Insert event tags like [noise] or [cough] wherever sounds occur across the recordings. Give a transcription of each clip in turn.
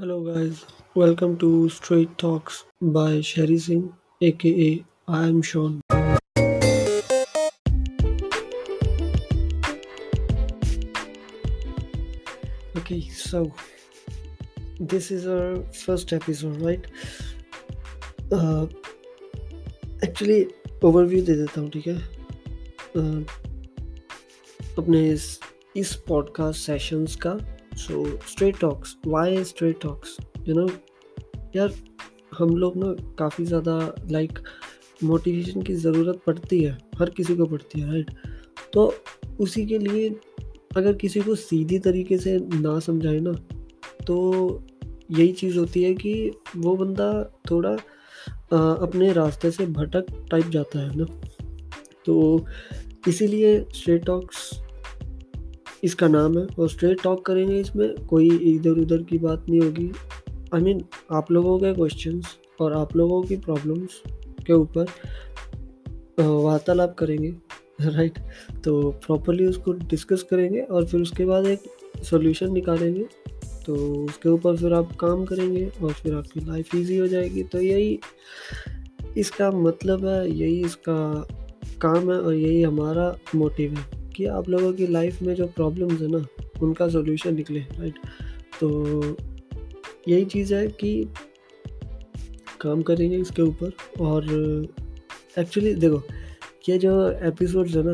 Hello guys welcome to Street Talks by Sheri Singh A K A I am Shon okay so this is our first episode right actually overview दे देता हूँ, ठीक है? अपने इस इस podcast sessions का so straight talks why straight talks you know यार हम लोग ना काफ़ी ज़्यादा लाइक मोटिवेशन की ज़रूरत पड़ती है। हर किसी को पड़ती है राइट तो उसी के लिए अगर किसी को सीधी तरीके से ना समझाए ना तो यही चीज़ होती है कि वो बंदा थोड़ा अ, अपने रास्ते से भटक टाइप जाता है ना। तो इसीलिए स्ट्रेट टॉक्स इसका नाम है और स्ट्रेट टॉक करेंगे इसमें कोई इधर उधर की बात नहीं होगी। आई I मीन mean, आप लोगों के क्वेश्चंस और आप लोगों की प्रॉब्लम्स के ऊपर वार्तालाप करेंगे [laughs] राइट तो प्रॉपरली उसको डिस्कस करेंगे और फिर उसके बाद एक सॉल्यूशन निकालेंगे। तो उसके ऊपर फिर आप काम करेंगे और फिर आपकी लाइफ इजी हो जाएगी। तो यही इसका मतलब है यही इसका काम है और यही हमारा मोटिव है। कि आप लोगों की लाइफ में जो प्रॉब्लम्स है ना, उनका सोल्यूशन निकले राइट तो यही चीज़ है कि काम करेंगे इसके ऊपर और एक्चुअली देखो, ये जो एपिसोड्स है ना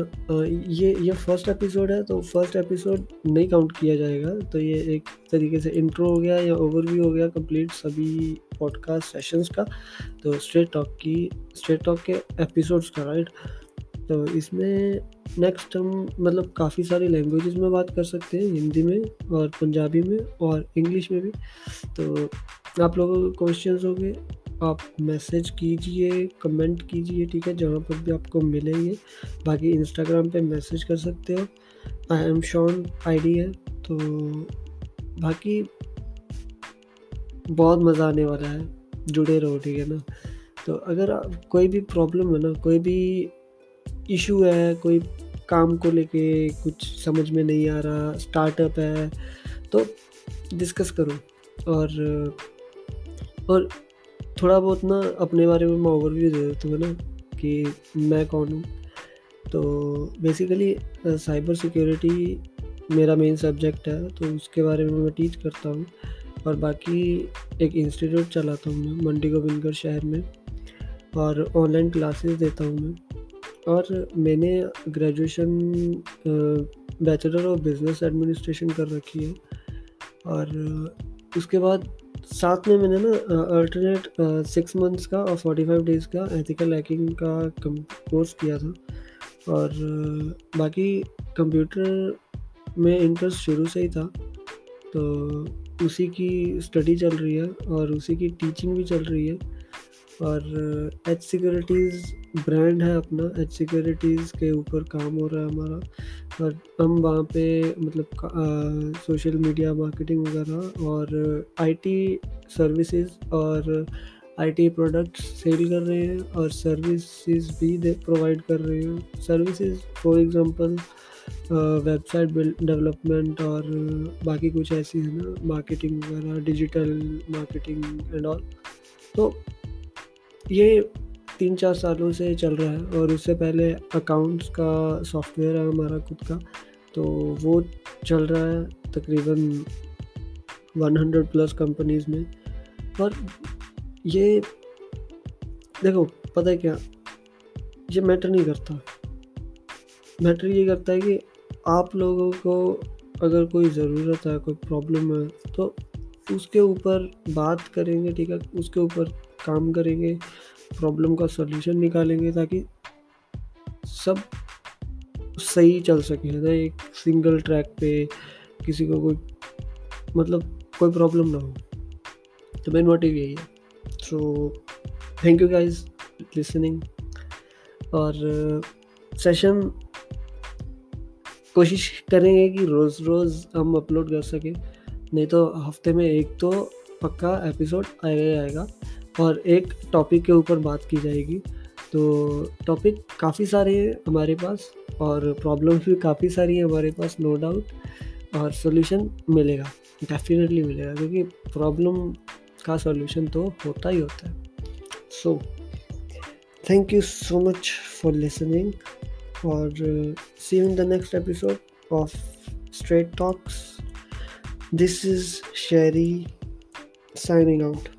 ये ये फ़र्स्ट एपिसोड है तो फ़र्स्ट एपिसोड नहीं काउंट किया जाएगा। तो ये एक तरीके से इंट्रो हो गया या ओवरव्यू हो गया कंप्लीट सभी पॉडकास्ट सेशंस का। तो स्ट्रेट टॉक की स्ट्रेट टॉक के एपिसोड्स का राइट तो इसमें नेक्स्ट हम मतलब काफ़ी सारी लैंग्वेजेस में बात कर सकते हैं, हिंदी में और पंजाबी में और इंग्लिश में भी। तो आप लोगों के क्वेश्चंस होंगे, आप मैसेज कीजिए कमेंट कीजिए, ठीक है, जहाँ पर भी आपको मिलेंगे। बाकी इंस्टाग्राम पे मैसेज कर सकते हो। आई एम शॉन आईडी है तो बाकी बहुत मज़ा आने वाला है, जुड़े रहो, ठीक है ना। तो अगर कोई भी प्रॉब्लम है ना, कोई भी इशू है, कोई काम को लेके कुछ समझ में नहीं आ रहा स्टार्टअप है तो डिस्कस करो। और और थोड़ा बहुत ना अपने बारे में मैं ओवरव्यू दे देता हूँ ना, कि मैं कौन हूँ। तो बेसिकली साइबर सिक्योरिटी मेरा मेन सब्जेक्ट है तो उसके बारे में मैं टीच करता हूँ। और बाकी एक इंस्टीट्यूट चलाता हूँ मैं, मंडी गोविंदगढ़ शहर में, और ऑनलाइन क्लासेस देता हूँ मैं। और मैंने graduation bachelor of business administration कर रखी है। और उसके बाद साथ में मैंने ना अल्टरनेट सिक्स मंथ्स का और फोर्टी फाइव डेज़ का एथिकल हैकिंग का कोर्स किया था। और बाकी कंप्यूटर में इंटरेस्ट शुरू से ही था। तो उसी की स्टडी चल रही है और उसी की टीचिंग भी चल रही है। और एच सिक्योरिटीज़ ब्रांड है अपना एच सिक्योरिटीज़ के ऊपर काम हो रहा है हमारा। और हम वहाँ पे मतलब सोशल मीडिया मार्केटिंग वगैरह और आईटी सर्विसेज़ और आईटी प्रोडक्ट्स सेल कर रहे हैं और सर्विसेज़ भी प्रोवाइड कर रहे हैं। Services for example website development और बाकी कुछ ऐसी है ना मार्केटिंग वगैरह डिजिटल मार्केटिंग एंड ऑल तो ये तीन चार सालों से चल रहा है और उससे पहले अकाउंट्स का सॉफ्टवेयर है हमारा खुद का तो वो चल रहा है तकरीबन 100 प्लस कंपनीज़ में। और ये, देखो, पता है क्या? ये मैटर नहीं करता। मैटर ये करता है कि आप लोगों को अगर कोई ज़रूरत है, कोई प्रॉब्लम है तो उसके ऊपर बात करेंगे, ठीक है? उसके ऊपर काम करेंगे प्रॉब्लम का सॉल्यूशन निकालेंगे ताकि सब सही चल सके ना? एक सिंगल ट्रैक पे किसी को कोई मतलब कोई प्रॉब्लम ना हो। तो मेन मोटिव यही है। So thank you guys listening और सेशन कोशिश करेंगे कि रोज़ रोज़ हम अपलोड कर सकें। नहीं तो हफ़्ते में एक तो पक्का एपिसोड आएगा ही आएगा और एक टॉपिक के ऊपर बात की जाएगी। तो टॉपिक काफ़ी सारे हैं हमारे पास और प्रॉब्लम्स भी काफ़ी सारी हैं हमारे पास नो डाउट और सॉल्यूशन मिलेगा डेफिनेटली मिलेगा, क्योंकि प्रॉब्लम का सॉल्यूशन तो होता ही होता है। So thank you so much for listening और see in the next episode of straight talks this is Sheri signing out